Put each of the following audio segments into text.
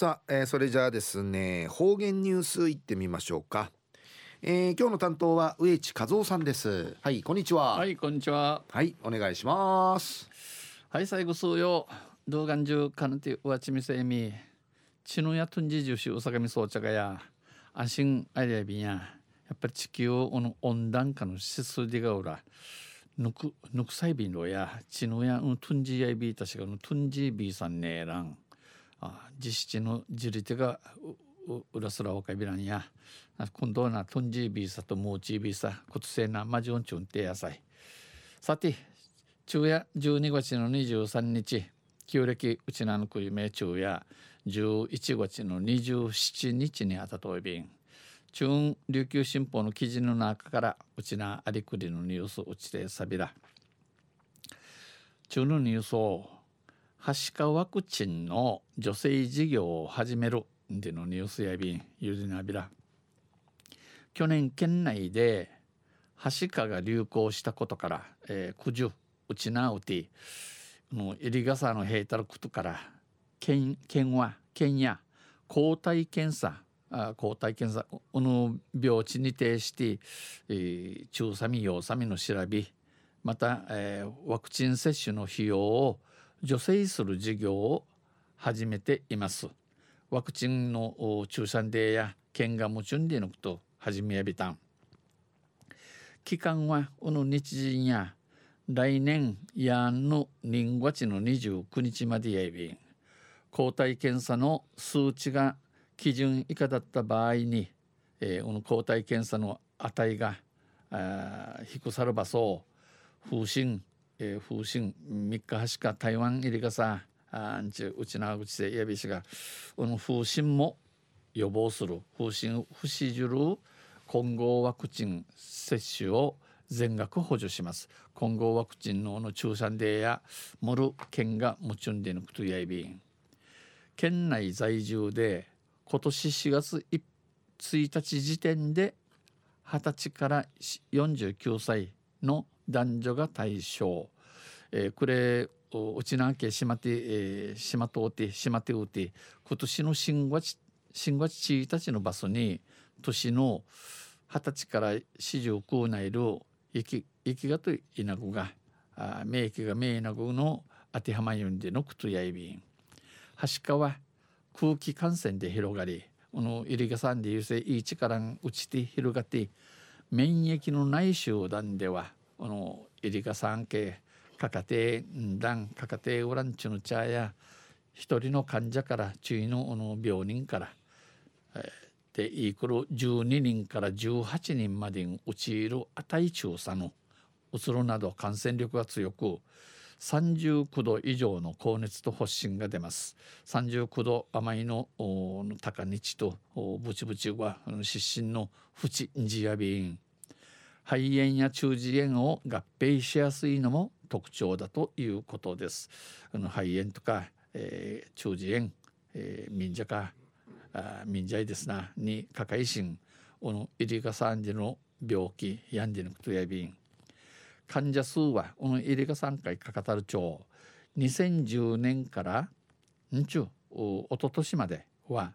さあ、えー、それじゃあですね方言ニュースいってみましょうか、えー、今日の担当は植地和夫さんです。はいこんにちは。はいこんにちは。はいお願いします。はい最後数曜動画中かなてうわちみせみ。ちのやとんじじゅしうさがみそうちゃがや。あしんありゃびんや。やっぱり地球の温暖化の指数でがうら。ぬくぬくさいびんろや。ちのやうんとんじやいびいたしがのとんじびさんねえらん。あ実質のじり手がうらすらわかびらんや。今度はなとんじびさともうちびさことせなまじょんちゅんてやさい。さて昼夜12月の23日旧暦うちなのくいめ昼夜11月の27日にあたといびん。中琉球新報の記事の中からうちなありくりのニュースうちてさびら。中のニュースをはしかワクチンの女性事業を始めるでのニュースやびんゆりなびら去年県内ではしかが流行したことから、えー、九十うちなうての入り傘のへいたることから県県は県や抗体検査あ抗体検査この病地に呈して、えー、中サミ陽サミの調べまた、えー、ワクチン接種の費用を助成する事業を始めています。ワクチンの注射デーや県が夢中でのこと始めやびたん。期間はこの日人や来年やんの人月の29日までやびん抗体検査の数値が基準以下だった場合に、えー、この抗体検査の値が低さる場所風疹えー、風疹3日はか台湾入りがさあんちうちな口でやびしがこの風疹も予防する風疹不死じる混合ワクチン接種を全額補助します混合ワクチンのの注射でやもる県が持ちゅんでぬくとやいびん県内在住で今年4月1日時点で20歳から49歳の男女が対象、えー、これうちなけしまて、えー、しまとうてしまてうて今年の新月新月1日の場所に年の二十歳から四十九内る息息がといなぐがあ免疫が免疫なぐの当てはまゆんでのくとやいびん。はしかは空気感染で広がりこの入りがさんで優勢いい力がうちて広がって免疫のない集団ではこのイリカ産系かかてんだんかかてウランチュの茶や一人の患者から注意のの病人から、えー、でいくる12人から18人までに陥る値調査のうつるなど感染力が強く39度以上の高熱と発疹が出ます。39度甘いの高日とブチブチは失神の淵ジアビーン肺炎や中耳炎を合併しやすいのも特徴だということです。あの肺炎とか、えー、中耳炎、えー、民者かあ民者ですなにかかいしんおのイリカ産時の病気やんじのことやびん患者数はこのイリカ産回かかたる町2010年からんちゅうおととしまでは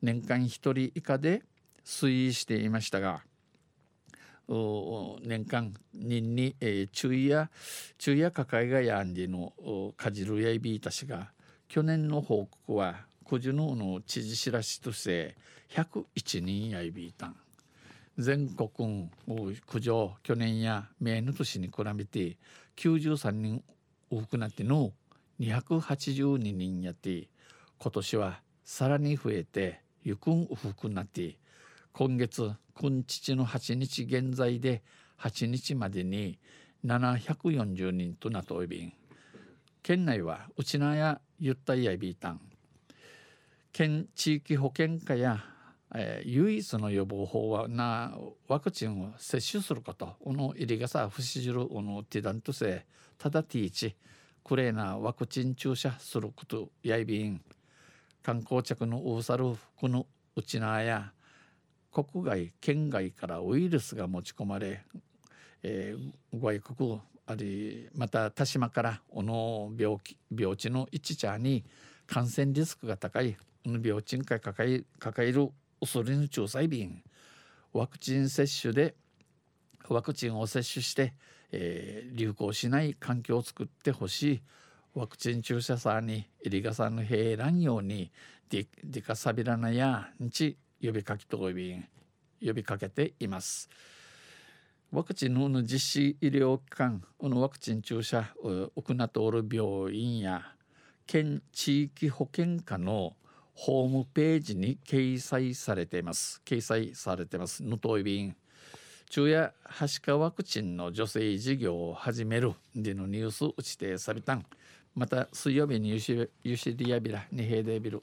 年間1人以下で推移していましたが年間人に、えー、注意や注意や抱えがやんでのかじるやいびいたしが去年の報告は古樹のの知事知らしとして101人やいびいたん。全国苦情去年や明の年に比べて93人多くなっての282人やって今年はさらに増えてゆくん多くなって今月今父の8日現在で8日までに740人となっておびん県内はうちなやゆったいやびいたん県地域保健課や、えー、唯一の予防法はなワクチンを接種することこの入りがさ不死じるこのティダントせただティーチクレーなワクチン注射することやいびん観光客のうさるこのうちなや国外県外からウイルスが持ち込まれ、えー、外国ありまた田島からおの病気病地の一茶に感染リスクが高い病賃会抱え抱える恐れの調査便。ワクチン接種でワクチンを接種して、えー、流行しない環境を作ってほしい。ワクチン注射さんにエリガさんの平らんようにディカサビラナやんち呼びかきとび呼びかけています。ワクチンの実施医療機関のワクチン注射を行っておる病院や県地域保健課のホームページに掲載されています。掲載されています。のといびん昼夜はしかワクチンの女性事業を始めるでのニュース打ちてさびたん。また水曜日にユシユシリアビラに平デビル